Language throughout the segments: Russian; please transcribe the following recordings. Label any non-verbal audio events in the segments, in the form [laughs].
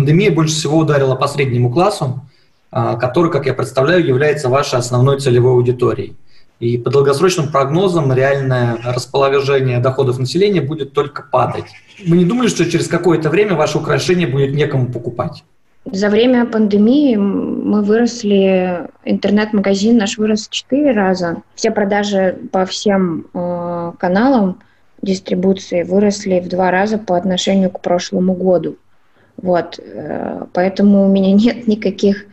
Пандемия больше всего ударила по среднему классу, а, который, как я представляю, является вашей основной целевой аудиторией. И по долгосрочным прогнозам реальное расположение доходов населения будет только падать. Вы не думали, что через какое-то время ваше украшение будет некому покупать? За время пандемии мы выросли, интернет-магазин наш вырос в четыре раза. Все продажи по всем э, каналам дистрибуции выросли в два раза по отношению к прошлому году. Вот, э, поэтому у меня [laughs] нет никаких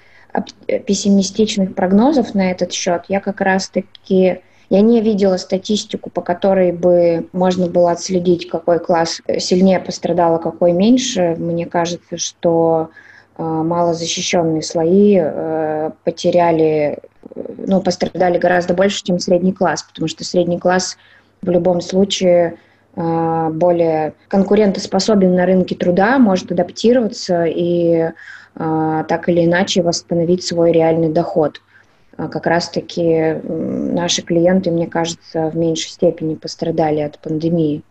пессимистичных прогнозов на этот счет. Я как раз-таки я не видела статистику, по которой бы можно было отследить, какой класс сильнее пострадал, а какой меньше. Мне кажется, что э, малозащищенные слои э, потеряли, ну, пострадали гораздо больше, чем средний класс, потому что средний класс в любом случае э, более конкурентоспособен на рынке труда, может адаптироваться и а, так или иначе восстановить свой реальный доход. А как раз-таки наши клиенты, мне кажется, в меньшей степени пострадали от пандемии.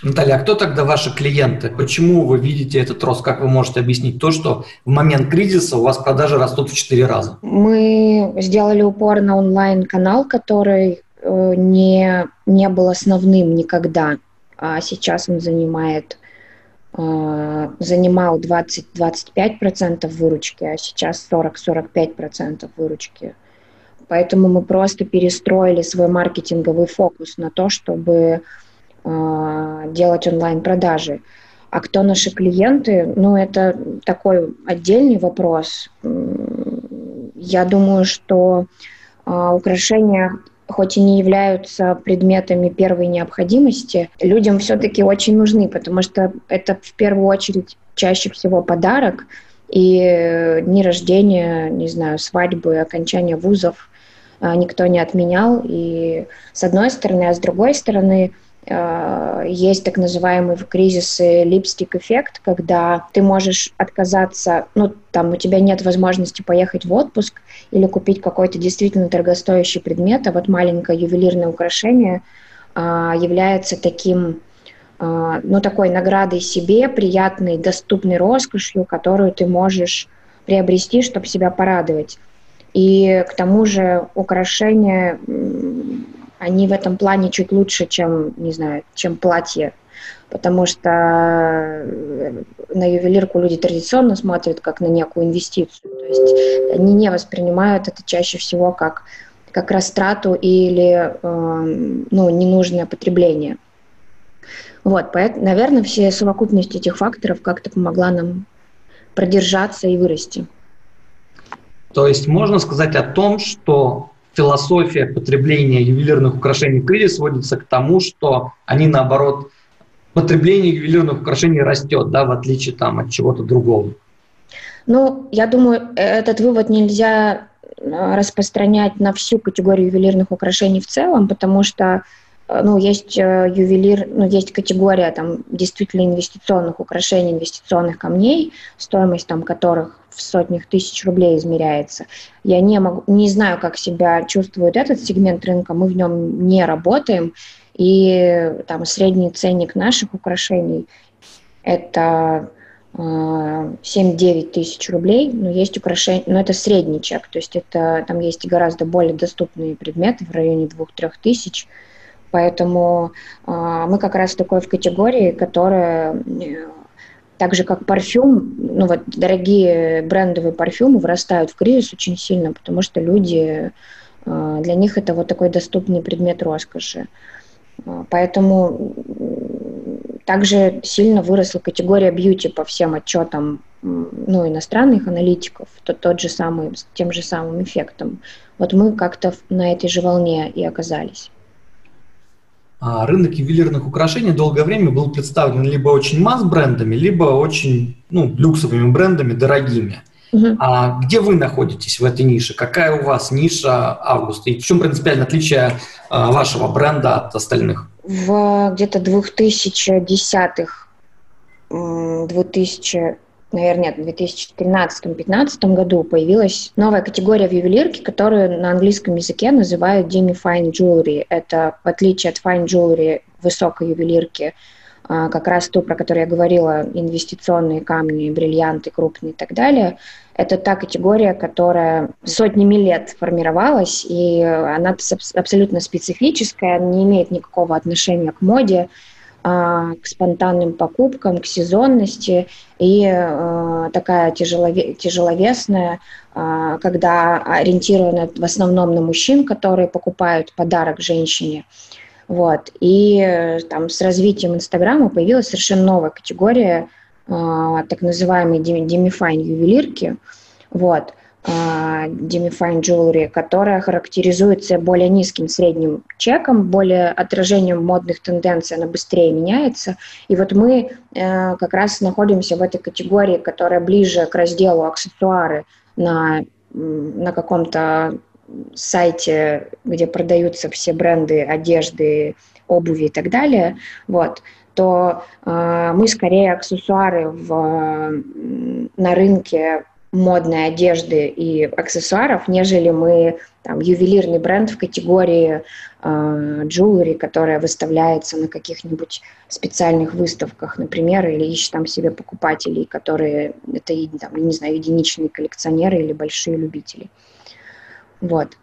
Наталья, а кто тогда ваши клиенты? Почему вы видите этот рост? Как вы можете объяснить то, что в момент кризиса у вас продажи растут в 4 раза? Мы сделали упор на онлайн-канал, который э, не, не был основным никогда, а сейчас он занимает а, занимал 20-25% выручки, а сейчас 40-45% выручки. Поэтому мы просто перестроили свой маркетинговый фокус на то, чтобы э, делать онлайн-продажи. А кто наши клиенты? Ну, это такой отдельный вопрос. Я думаю, что э, украшения хоть и не являются предметами первой необходимости, людям все-таки очень нужны, потому что это в первую очередь чаще всего подарок, и дни рождения, не знаю, свадьбы, окончания вузов а, никто не отменял. И с одной стороны, а с другой стороны, есть так называемый в кризисы липстик-эффект, когда ты можешь отказаться, ну, там, у тебя нет возможности поехать в отпуск или купить какой-то действительно дорогостоящий предмет, а вот маленькое ювелирное украшение а, является таким, а, ну, такой наградой себе, приятной, доступной роскошью, которую ты можешь приобрести, чтобы себя порадовать. И к тому же украшения они в этом плане чуть лучше, чем, не знаю, чем платье. Потому что э, на ювелирку люди традиционно смотрят как на некую инвестицию. То есть они не воспринимают это чаще всего как, как растрату или э, ну, ненужное потребление. Вот, поэтому, наверное, все совокупность этих факторов как-то помогла нам продержаться и вырасти. То есть можно сказать о том, что философия потребления ювелирных украшений в сводится к тому, что они, наоборот, потребление ювелирных украшений растет, да, в отличие там, от чего-то другого. Ну, я думаю, этот вывод нельзя э, распространять на всю категорию ювелирных украшений в целом, потому что Э, ну, есть э, ювелир, ну, есть категория там действительно инвестиционных украшений, инвестиционных камней, стоимость там которых в сотнях тысяч рублей измеряется. Я не, могу, не знаю, как себя чувствует этот сегмент рынка, мы в нем не работаем, и там средний ценник наших украшений – это 7-9 э, тысяч рублей, но есть украшения, но это средний чек, то есть это там есть гораздо более доступные предметы в районе 2-3 тысяч, Поэтому э, мы как раз такой в категории, которая э, так же как парфюм, ну вот дорогие брендовые парфюмы вырастают в кризис очень сильно, потому что люди, э, для них это вот такой доступный предмет роскоши. Э, поэтому также сильно выросла категория бьюти по всем отчетам ну, иностранных аналитиков, то, тот же самый, с тем же самым эффектом. Вот мы как-то на этой же волне и оказались. А рынок ювелирных украшений долгое время был представлен либо очень масс-брендами, либо очень ну, люксовыми брендами, дорогими. Угу. А где вы находитесь в этой нише? Какая у вас ниша Август? И в чем принципиальное отличие а, вашего бренда от остальных? В где-то 2010-х, 2000 наверное, в 2013-2015 году появилась новая категория в ювелирке, которую на английском языке называют demi fine jewelry. Это, в отличие от fine jewelry, высокой ювелирки, а, как раз ту, про которую я говорила, инвестиционные камни, бриллианты крупные и так далее, это та категория, которая сотнями лет формировалась, и она абсолютно специфическая, не имеет никакого отношения к моде, к спонтанным покупкам, к сезонности и э, такая тяжелове, тяжеловесная, э, когда ориентирована в основном на мужчин, которые покупают подарок женщине. Вот. И э, там с развитием Инстаграма появилась совершенно новая категория, э, так называемые демифайн ювелирки. Вот. Demifine Jewelry, которая характеризуется более низким средним чеком, более отражением модных тенденций, она быстрее меняется. И вот мы э, как раз находимся в этой категории, которая ближе к разделу аксессуары на, на каком-то сайте, где продаются все бренды одежды, обуви и так далее, вот, то э, мы скорее аксессуары в, на рынке модной одежды и аксессуаров, нежели мы там, ювелирный бренд в категории э, jewelry, которая выставляется на каких-нибудь специальных выставках, например, или ищет там себе покупателей, которые это, там, не знаю, единичные коллекционеры или большие любители. Вот.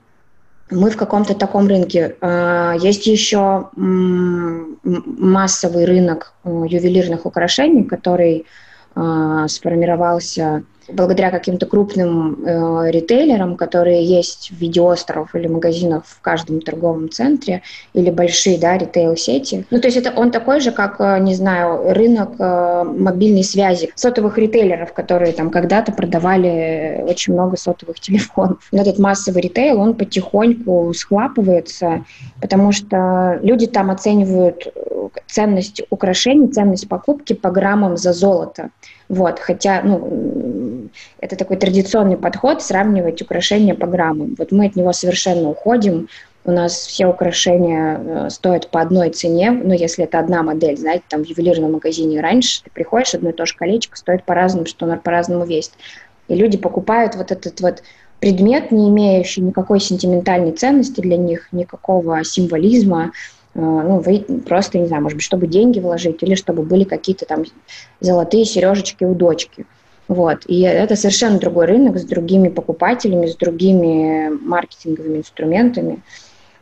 Мы в каком-то таком рынке. Э, есть еще массовый рынок э, ювелирных украшений, который э, сформировался благодаря каким-то крупным э, ритейлерам, которые есть в виде островов или магазинах в каждом торговом центре, или большие, да, ритейл-сети. Ну, то есть это он такой же, как, э, не знаю, рынок э, мобильной связи, сотовых ритейлеров, которые там когда-то продавали очень много сотовых телефонов. Но этот массовый ритейл, он потихоньку схлапывается, потому что люди там оценивают э, ценность украшений, ценность покупки по граммам за золото. Вот, хотя, ну, это такой традиционный подход сравнивать украшения по граммам. Вот мы от него совершенно уходим. У нас все украшения э, стоят по одной цене, ну, если это одна модель, знаете, там в ювелирном магазине раньше ты приходишь, одно и то же колечко стоит по-разному, что оно по-разному весит. И люди покупают вот этот вот предмет, не имеющий никакой сентиментальной ценности для них, никакого символизма, Э, ну, вы просто, не знаю, может быть, чтобы деньги вложить или чтобы были какие-то там золотые сережечки у дочки. Вот. И это совершенно другой рынок с другими покупателями, с другими маркетинговыми инструментами.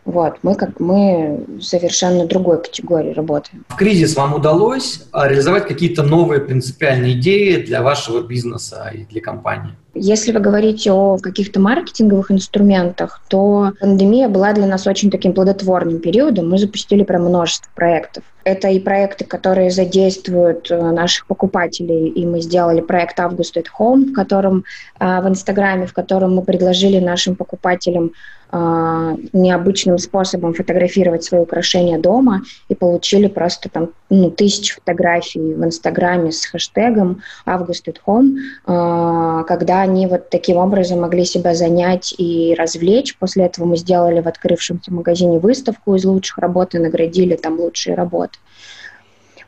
Вот, мы как мы совершенно другой категории работаем. В кризис вам удалось а, реализовать какие-то новые принципиальные идеи для вашего бизнеса и для компании? Если вы говорите о каких-то маркетинговых инструментах, то пандемия была для нас очень таким плодотворным периодом. Мы запустили прям множество проектов. Это и проекты, которые задействуют э, наших покупателей, и мы сделали проект August at Home, в котором э, в Инстаграме, в котором мы предложили нашим покупателям необычным способом фотографировать свои украшения дома и получили просто там ну, тысячи фотографий в Инстаграме с хэштегом August at Home, когда они вот таким образом могли себя занять и развлечь. После этого мы сделали в открывшемся магазине выставку из лучших работ и наградили там лучшие работы.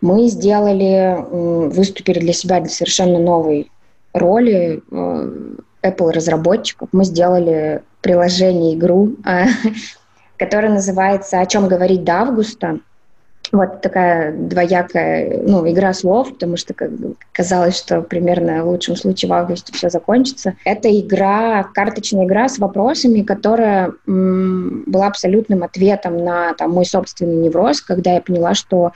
Мы сделали, выступили для себя совершенно новой роли э, Apple разработчиков. Мы сделали приложение, игру, [laughs] которое называется «О чем говорить до августа». Вот такая двоякая ну, игра слов, потому что как, казалось, что примерно в лучшем случае в августе все закончится. Это игра, карточная игра с вопросами, которая м, была абсолютным ответом на там, мой собственный невроз, когда я поняла, что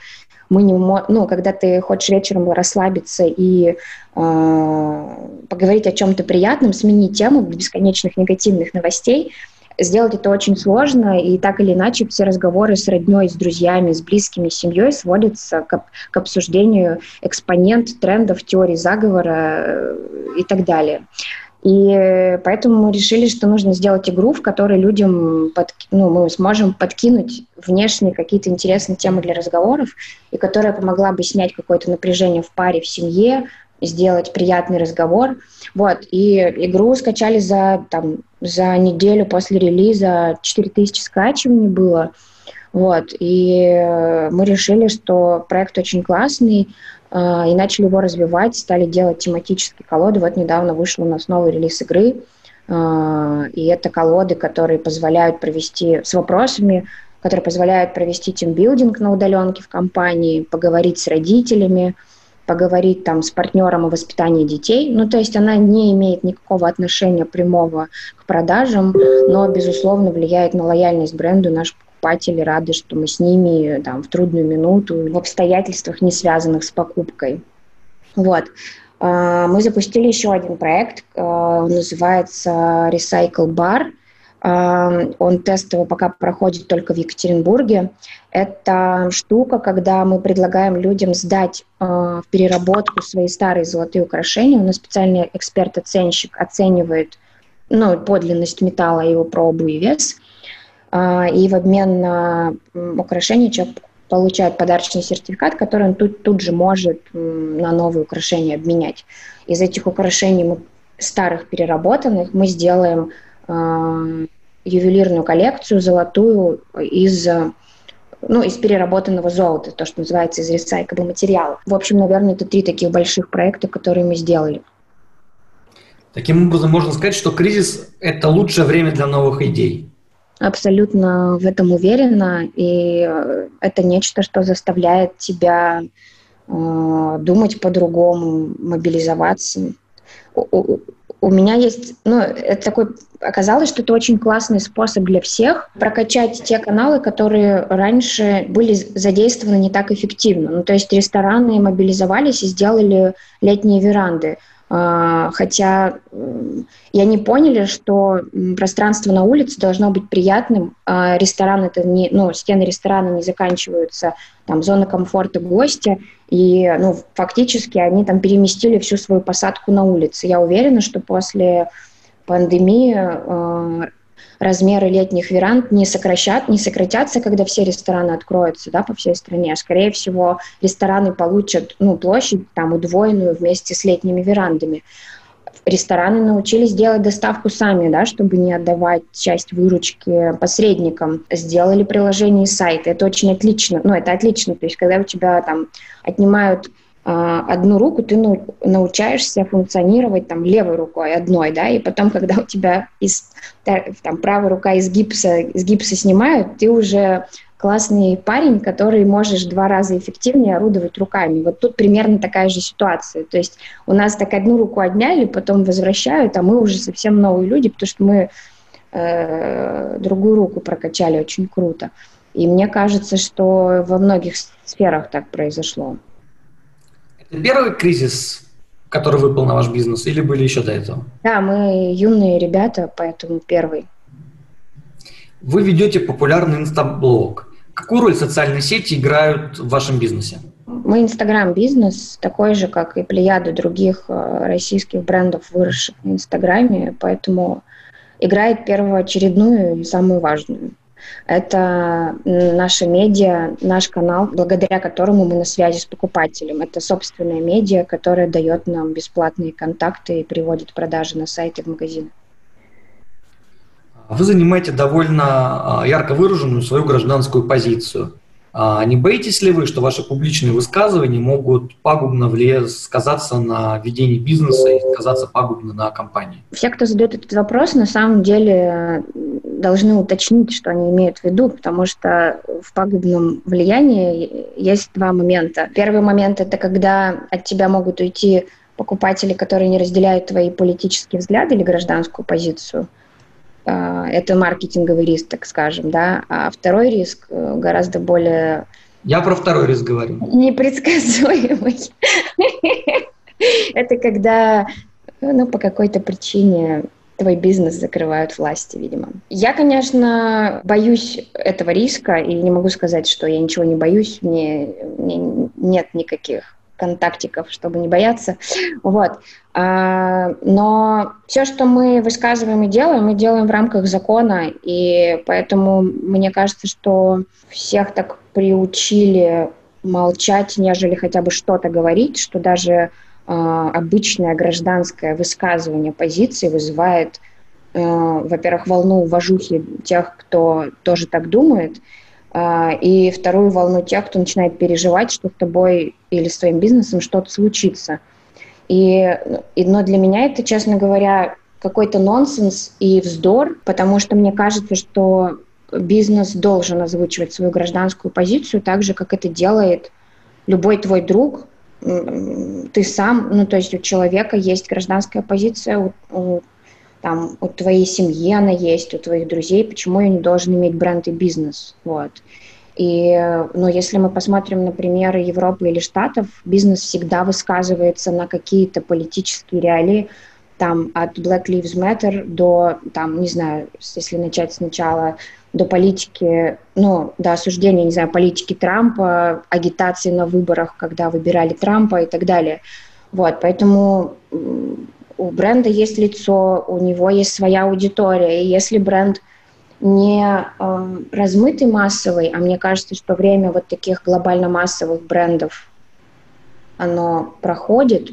мы не ну, когда ты хочешь вечером расслабиться и э, поговорить о чем-то приятном, сменить тему бесконечных негативных новостей, сделать это очень сложно, и так или иначе все разговоры с родней, с друзьями, с близкими, с семьей сводятся к, к обсуждению экспонент трендов, теорий заговора э, и так далее. И поэтому мы решили, что нужно сделать игру, в которой людям под, ну, мы сможем подкинуть внешние какие-то интересные темы для разговоров, и которая помогла бы снять какое-то напряжение в паре, в семье, сделать приятный разговор. Вот, и игру скачали за, там, за неделю после релиза, 4000 скачиваний было. Вот, и мы решили, что проект очень классный, и начали его развивать, стали делать тематические колоды. Вот недавно вышел у нас новый релиз игры, а, и это колоды, которые позволяют провести с вопросами которые позволяют провести тимбилдинг на удаленке в компании, поговорить с родителями, поговорить там с партнером о воспитании детей. Ну, то есть она не имеет никакого отношения прямого к продажам, но, безусловно, влияет на лояльность бренду. Наши покупатели рады, что мы с ними там, в трудную минуту, в обстоятельствах, не связанных с покупкой. Вот. А, мы запустили еще один проект, а, он называется Recycle Bar. А, он тестово пока проходит только в Екатеринбурге. Это штука, когда мы предлагаем людям сдать в переработку свои старые золотые украшения. У нас специальный эксперт-оценщик оценивает ну, подлинность металла, его пробу и вес. И в обмен на украшение человек получает подарочный сертификат, который он тут, тут же может на новые украшения обменять. Из этих украшений мы, старых переработанных мы сделаем э, ювелирную коллекцию золотую из ну, из переработанного золота, то, что называется из ресайкл материалов. В общем, наверное, это три таких больших проекта, которые мы сделали. Таким образом, можно сказать, что кризис – это лучшее время для новых идей абсолютно в этом уверена, и э, это нечто, что заставляет тебя э, думать по-другому, мобилизоваться. У, у, у меня есть, ну, это такой, оказалось, что это очень классный способ для всех прокачать те каналы, которые раньше были задействованы не так эффективно. Ну, то есть рестораны мобилизовались и сделали летние веранды. А, хотя и они поняли, что пространство на улице должно быть приятным. А ресторан это не, ну, стены ресторана не заканчиваются, там зона комфорта гостя, и ну, фактически они там переместили всю свою посадку на улице. Я уверена, что после пандемии а, размеры летних веранд не, сокращат, не сократятся, когда все рестораны откроются да, по всей стране. Скорее всего, рестораны получат ну, площадь там удвоенную вместе с летними верандами. Рестораны научились делать доставку сами, да, чтобы не отдавать часть выручки посредникам. Сделали приложение и сайт. Это очень отлично. Ну, это отлично. То есть, когда у тебя там отнимают одну руку ты научаешься функционировать там левой рукой одной, да, и потом, когда у тебя из, там, правая рука из гипса, из гипса снимают, ты уже классный парень, который можешь два раза эффективнее орудовать руками. Вот тут примерно такая же ситуация. То есть у нас так одну руку отняли, потом возвращают, а мы уже совсем новые люди, потому что мы э, другую руку прокачали очень круто. И мне кажется, что во многих сферах так произошло. Первый кризис, который выпал на ваш бизнес, или были еще до этого? Да, мы юные ребята, поэтому первый. Вы ведете популярный инстаблог. Какую роль социальные сети играют в вашем бизнесе? Мы инстаграм-бизнес, такой же, как и плеяда других э, российских брендов, выросших в инстаграме, поэтому играет первоочередную и самую важную. Это наша медиа, наш канал, благодаря которому мы на связи с покупателем. Это собственная медиа, которая дает нам бесплатные контакты и приводит продажи на сайты в магазины. Вы занимаете довольно а, ярко выраженную свою гражданскую позицию. А не боитесь ли вы, что ваши публичные высказывания могут пагубно влиять, сказаться на ведении бизнеса и сказаться пагубно на компании? Все, кто задает этот вопрос, на самом деле должны уточнить, что они имеют в виду, потому что в пагубном влиянии есть два момента. Первый момент – это когда от тебя могут уйти покупатели, которые не разделяют твои политические взгляды или гражданскую позицию – это маркетинговый риск, так скажем, да. А второй риск э, гораздо более... Я про второй риск говорю. Непредсказуемый. Это когда, ну, по какой-то причине твой бизнес закрывают власти, видимо. Я, конечно, боюсь этого риска и не могу сказать, что я ничего не боюсь. Мне, мне нет никаких контактиков, чтобы не бояться. Вот. А, но все, что мы высказываем и делаем, мы делаем в рамках закона, и поэтому мне кажется, что всех так приучили молчать, нежели хотя бы что-то говорить, что даже а, обычное гражданское высказывание позиции вызывает, а, во-первых, волну уважухи тех, кто тоже так думает, и вторую волну тех, кто начинает переживать, что с тобой или с твоим бизнесом что-то случится. И, и, но для меня это, честно говоря, какой-то нонсенс и вздор, потому что мне кажется, что бизнес должен озвучивать свою гражданскую позицию так же, как это делает любой твой друг, ты сам, ну, то есть у человека есть гражданская позиция, у, у, там, у твоей семьи она есть, у твоих друзей, почему я не должен иметь бренд и бизнес, вот. И, ну, если мы посмотрим на примеры Европы или Штатов, бизнес всегда высказывается на какие-то политические реалии, там, от Black Lives Matter до, там, не знаю, если начать сначала, до политики, ну, до осуждения, не знаю, политики Трампа, агитации на выборах, когда выбирали Трампа и так далее. Вот, поэтому у бренда есть лицо, у него есть своя аудитория, и если бренд не э, размытый массовый, а мне кажется, что время вот таких глобально массовых брендов, оно проходит, э,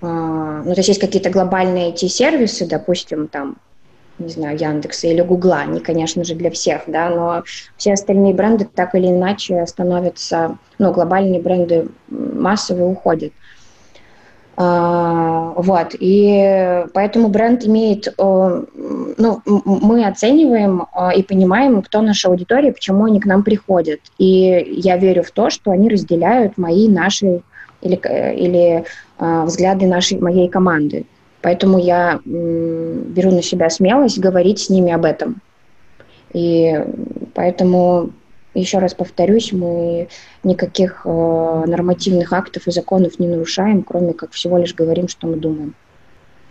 ну, то есть есть какие-то глобальные IT-сервисы, допустим, там, не знаю, Яндекса или Гугла, они, конечно же, для всех, да, но все остальные бренды так или иначе становятся, ну, глобальные бренды массовые уходят. А, вот, и поэтому бренд имеет, э, ну, мы оцениваем э, и понимаем, кто наша аудитория, почему они к нам приходят. И я верю в то, что они разделяют мои, наши или, э, или взгляды нашей, моей команды. Поэтому я беру на себя смелость говорить с ними об этом. И поэтому еще раз повторюсь, мы никаких э, нормативных актов и законов не нарушаем, кроме как всего лишь говорим, что мы думаем.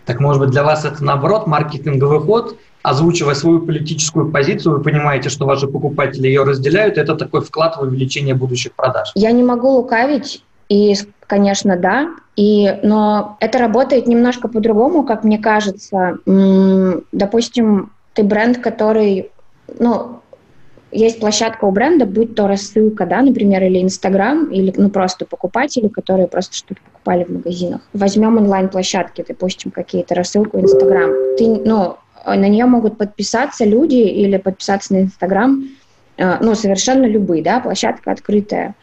Так может быть для вас это наоборот маркетинговый ход, озвучивая свою политическую позицию, вы понимаете, что ваши покупатели ее разделяют, это такой вклад в увеличение будущих продаж? Я не могу лукавить, и, конечно, да, и, но это работает немножко по-другому, как мне кажется. Допустим, ты бренд, который, ну, есть площадка у бренда, будь то рассылка, да, например, или Инстаграм, или ну просто покупатели, которые просто что-то покупали в магазинах. Возьмем онлайн-площадки, допустим, какие-то рассылку Инстаграм. Ты, ну, на нее могут подписаться люди или подписаться на Инстаграм, э, ну, совершенно любые, да, площадка открытая.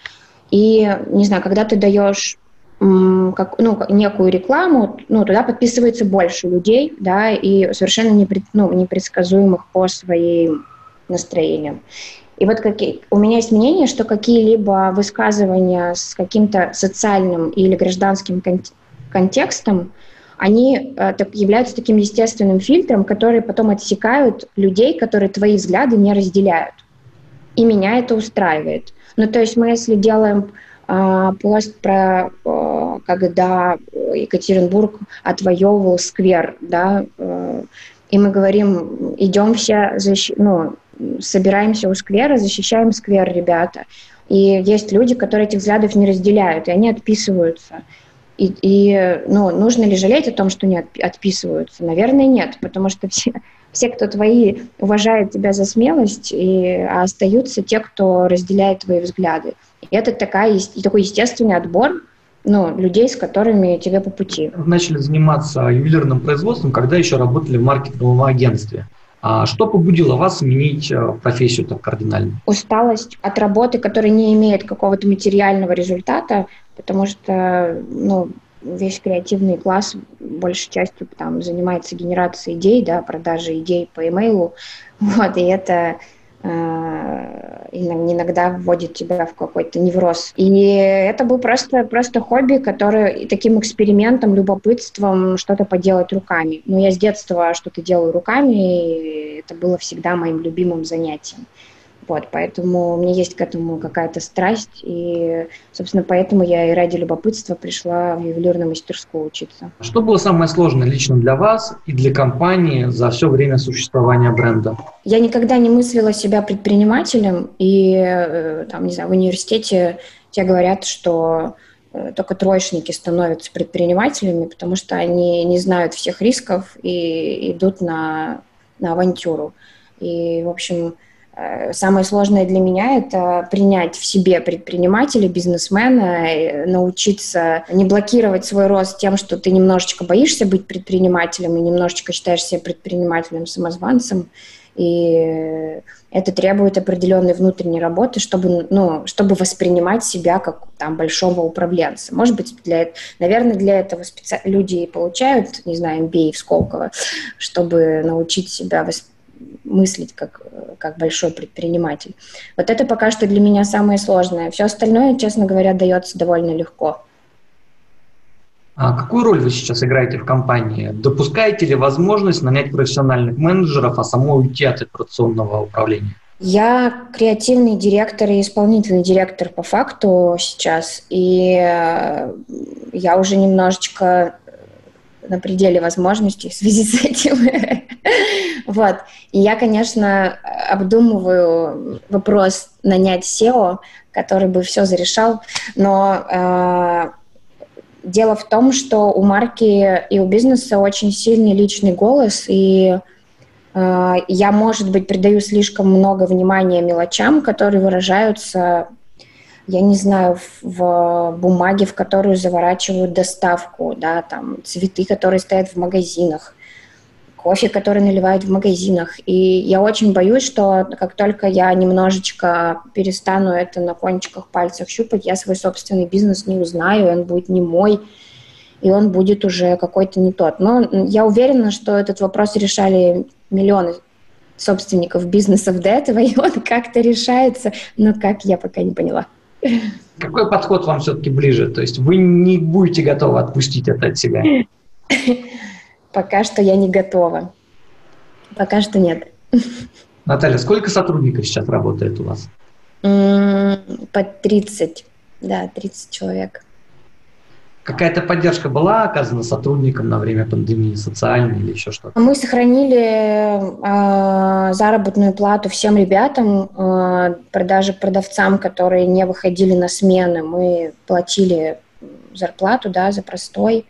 И, не знаю, когда ты даешь как, ну, некую рекламу, ну, туда подписывается больше людей, да, и совершенно непред, ну, непредсказуемых по своим настроением. И вот какие, у меня есть мнение, что какие-либо высказывания с каким-то социальным или гражданским кон- контекстом, они э, так, являются таким естественным фильтром, который потом отсекают людей, которые твои взгляды не разделяют. И меня это устраивает. Ну, то есть мы, если делаем э, пост про, э, когда Екатеринбург отвоевывал сквер, да, э, и мы говорим, идем все, защ... ну, собираемся у сквера, защищаем сквер, ребята. И есть люди, которые этих взглядов не разделяют, и они отписываются. И, и ну, нужно ли жалеть о том, что не отписываются? Наверное, нет, потому что все, все, кто твои, уважают тебя за смелость, и, а остаются те, кто разделяет твои взгляды. И это такая, такой естественный отбор ну, людей, с которыми тебе по пути. Начали заниматься ювелирным производством, когда еще работали в маркетинговом агентстве. А что побудило вас сменить э, профессию так кардинально? Усталость от работы, которая не имеет какого-то материального результата, потому что ну, весь креативный класс большей частью там занимается генерацией идей, да, продажей идей по имейлу, [laughs] вот, и это иногда вводит тебя в какой-то невроз. И это был просто, просто хобби, которое таким экспериментом, любопытством что-то поделать руками. Но я с детства что-то делаю руками, и это было всегда моим любимым занятием. Вот, поэтому у меня есть к этому какая-то страсть, и, собственно, поэтому я и ради любопытства пришла в ювелирную мастерскую учиться. Что было самое сложное лично для вас и для компании за все время существования бренда? Я никогда не мыслила себя предпринимателем, и, э, там, не знаю, в университете тебе говорят, что э, только троечники становятся предпринимателями, потому что они не знают всех рисков и идут на, на авантюру. И, в общем, самое сложное для меня – это принять в себе предпринимателя, бизнесмена, научиться не блокировать свой рост тем, что ты немножечко боишься быть предпринимателем и немножечко считаешь себя предпринимателем, самозванцем. И это требует определенной внутренней работы, чтобы, ну, чтобы воспринимать себя как там большого управленца. Может быть, для, наверное, для этого специ... люди получают, не знаю, MBA в Сколково, чтобы научить себя воспринимать мыслить как, как большой предприниматель. Вот это пока что для меня самое сложное. Все остальное, честно говоря, дается довольно легко. А какую роль вы сейчас играете в компании? Допускаете ли возможность нанять профессиональных менеджеров, а самой уйти от операционного управления? Я креативный директор и исполнительный директор по факту сейчас, и я уже немножечко на пределе возможностей в связи с этим. [laughs] вот. И я, конечно, обдумываю вопрос нанять SEO, который бы все зарешал, но э, дело в том, что у марки и у бизнеса очень сильный личный голос, и э, я, может быть, придаю слишком много внимания мелочам, которые выражаются я не знаю, в бумаге, в которую заворачивают доставку, да, там цветы, которые стоят в магазинах, кофе, который наливают в магазинах. И я очень боюсь, что как только я немножечко перестану это на кончиках пальцев щупать, я свой собственный бизнес не узнаю, он будет не мой, и он будет уже какой-то не тот. Но я уверена, что этот вопрос решали миллионы собственников бизнесов до этого, [laughs] и он как-то решается, но как я пока не поняла. Какой подход вам все-таки ближе? То есть вы не будете готовы отпустить это от себя? Пока что я не готова. Пока что нет. Наталья, сколько сотрудников сейчас работает у вас? По 30, да, 30 человек. Какая-то поддержка была оказана сотрудникам на время пандемии, социальной или еще что-то? Мы сохранили э, заработную плату всем ребятам, э, даже продавцам, которые не выходили на смены. Мы платили зарплату да, за простой.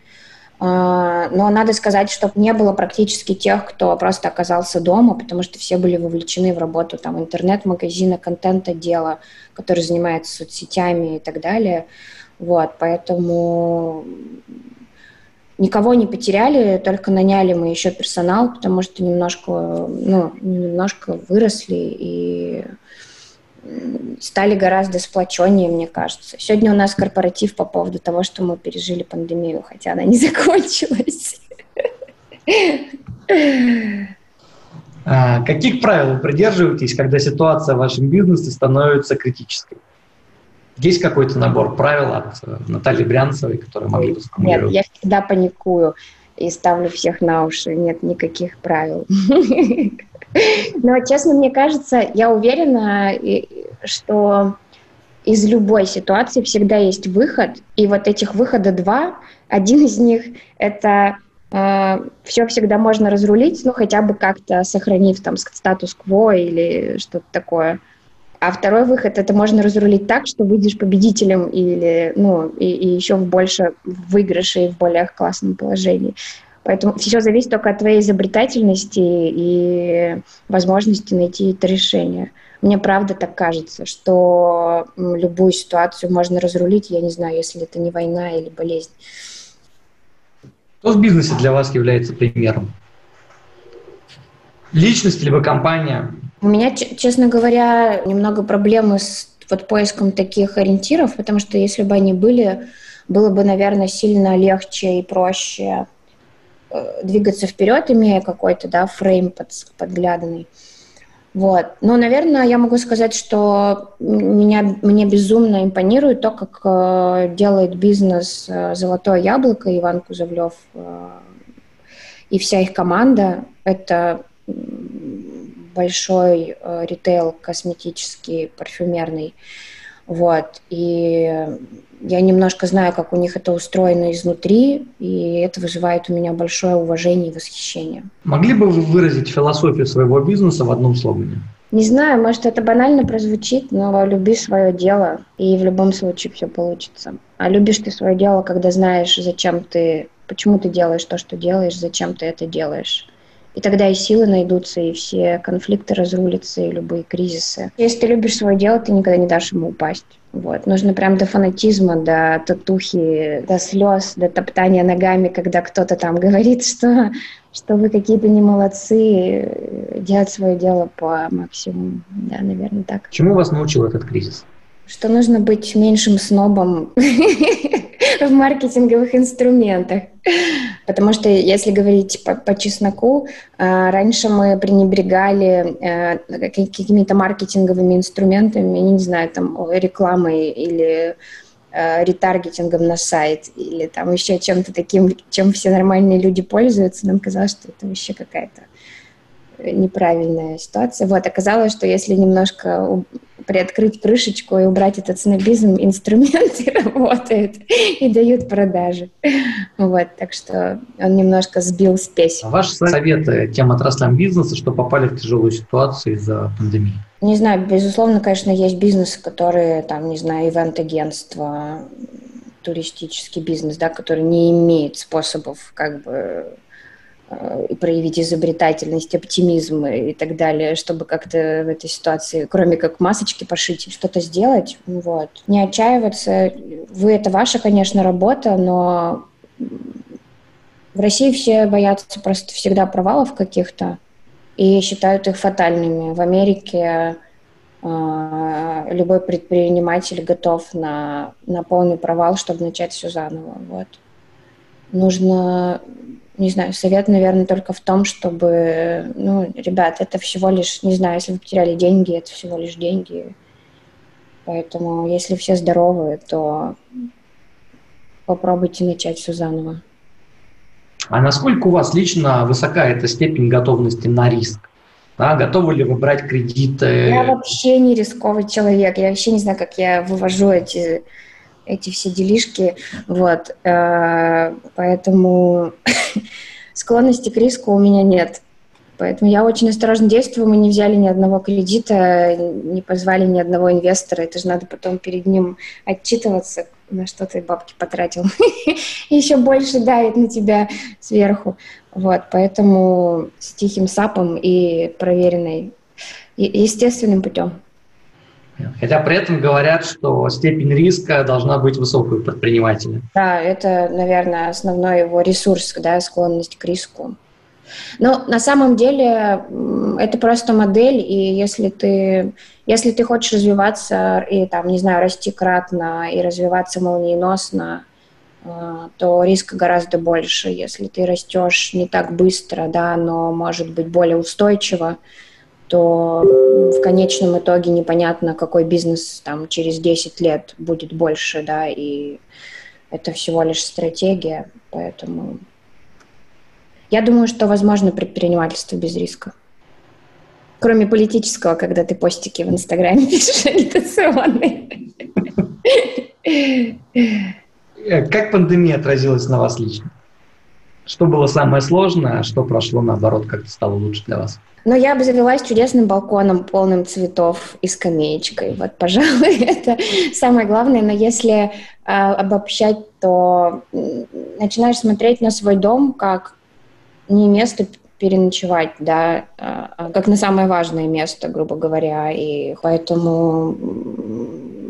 Э, но надо сказать, что не было практически тех, кто просто оказался дома, потому что все были вовлечены в работу там, интернет-магазина, контент-отдела, который занимается соцсетями и так далее. Вот, поэтому никого не потеряли, только наняли мы еще персонал, потому что немножко, ну, немножко выросли и стали гораздо сплоченнее, мне кажется. Сегодня у нас корпоратив по поводу того, что мы пережили пандемию, хотя она не [laughs] закончилась. А, каких правил вы придерживаетесь, когда ситуация в вашем бизнесе становится критической? Есть какой-то набор правил от э, Натальи Брянцевой, которые могли бы сформулировать? Нет, я всегда паникую и ставлю всех на уши. Нет никаких правил. [laughs] Но, честно, мне кажется, я уверена, что из любой ситуации всегда есть выход, и вот этих выхода два. Один из них — это э, все всегда можно разрулить, ну, хотя бы как-то сохранив там статус-кво или что-то такое. А второй выход это можно разрулить так, что выйдешь победителем или, ну, и, и еще в больше выигрыше и в более классном положении. Поэтому все зависит только от твоей изобретательности и возможности найти это решение. Мне правда так кажется, что любую ситуацию можно разрулить, я не знаю, если это не война или болезнь. Кто в бизнесе для вас является примером? Личность либо компания? У меня, честно говоря, немного проблемы с вот поиском таких ориентиров, потому что если бы они были, было бы, наверное, сильно легче и проще э, двигаться вперед, имея какой-то, да, фрейм под, подгляданный. Вот. Но, наверное, я могу сказать, что меня, мне безумно импонирует то, как э, делает бизнес э, «Золотое яблоко» Иван Кузовлев э, и вся их команда. Это большой э, ритейл косметический, парфюмерный. Вот. И я немножко знаю, как у них это устроено изнутри, и это вызывает у меня большое уважение и восхищение. Могли бы вы выразить философию своего бизнеса в одном слогане? Не знаю, может, это банально прозвучит, но люби свое дело, и в любом случае все получится. А любишь ты свое дело, когда знаешь, зачем ты, почему ты делаешь то, что делаешь, зачем ты это делаешь. И тогда и силы найдутся, и все конфликты разрулятся, и любые кризисы. Если ты любишь свое дело, ты никогда не дашь ему упасть. Вот. Нужно прям до фанатизма, до татухи, до слез, до топтания ногами, когда кто-то там [laughs] говорит, что, что вы какие-то не молодцы, делать свое дело по максимуму. Да, наверное, так. Чему вас научил этот кризис? Что нужно быть меньшим снобом [laughs] в маркетинговых инструментах. Потому что, если говорить по, по чесноку, э, раньше мы пренебрегали э, какими-то маркетинговыми инструментами, не знаю, там, рекламой или э, ретаргетингом на сайт, или там еще чем-то таким, чем все нормальные люди пользуются. Нам казалось, что это вообще какая-то неправильная ситуация. Вот, оказалось, что если немножко приоткрыть крышечку и убрать этот снобизм, [laughs] инструменты [laughs] работают и дают продажи. Вот, так что он немножко сбил спесь. А ваши советы тем отраслям бизнеса, что попали в тяжелую ситуацию из-за пандемии? Не знаю, безусловно, конечно, есть бизнесы, которые, там, не знаю, ивент-агентство, туристический бизнес, да, который не имеет способов как бы и проявить изобретательность, оптимизм и так далее, чтобы как-то в этой ситуации, кроме как масочки пошить, что-то сделать. Вот. Не отчаиваться. Вы, это ваша, конечно, работа, но в России все боятся просто всегда провалов каких-то и считают их фатальными. В Америке э, любой предприниматель готов на, на полный провал, чтобы начать все заново. Вот. Нужно не знаю, совет, наверное, только в том, чтобы, ну, ребят, это всего лишь, не знаю, если вы потеряли деньги, это всего лишь деньги. Поэтому, если все здоровы, то попробуйте начать все заново. А насколько у вас лично высока эта степень готовности на риск? Да, готовы ли вы брать кредиты? Я вообще не рисковый человек. Я вообще не знаю, как я вывожу эти эти все делишки, вот, э, поэтому [laughs] склонности к риску у меня нет. Поэтому я очень осторожно действую. Мы не взяли ни одного кредита, не позвали ни одного инвестора. Это же надо потом перед ним отчитываться, на что ты бабки потратил. [laughs] Еще больше давит на тебя сверху. Вот, поэтому с тихим сапом и проверенной, естественным путем. Хотя при этом говорят, что степень риска должна быть высокой у предпринимателя. Да, это, наверное, основной его ресурс, да, склонность к риску. Но на самом деле это просто модель, и если ты, если ты хочешь развиваться и, там, не знаю, расти кратно и развиваться молниеносно, э, то риска гораздо больше. Если ты растешь не так быстро, да, но, может быть, более устойчиво, то в конечном итоге непонятно, какой бизнес там через 10 лет будет больше, да, и это всего лишь стратегия, поэтому я думаю, что возможно предпринимательство без риска. Кроме политического, когда ты постики в Инстаграме [laughs] пишешь агитационные. Как пандемия отразилась на вас лично? Что было самое сложное, а что прошло, наоборот, как-то стало лучше для вас? Но я обзавелась чудесным балконом, полным цветов и скамеечкой. Вот, пожалуй, [laughs] это самое главное. Но если э, обобщать, то начинаешь смотреть на свой дом как не место переночевать, да, а как на самое важное место, грубо говоря. И поэтому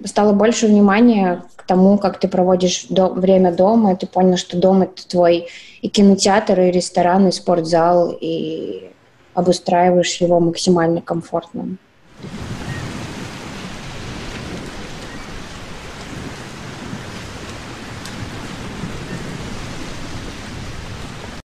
стало больше внимания к тому, как ты проводишь до, время дома. Ты понял, что дом — это твой и кинотеатр, и ресторан, и спортзал, и обустраиваешь его максимально комфортным.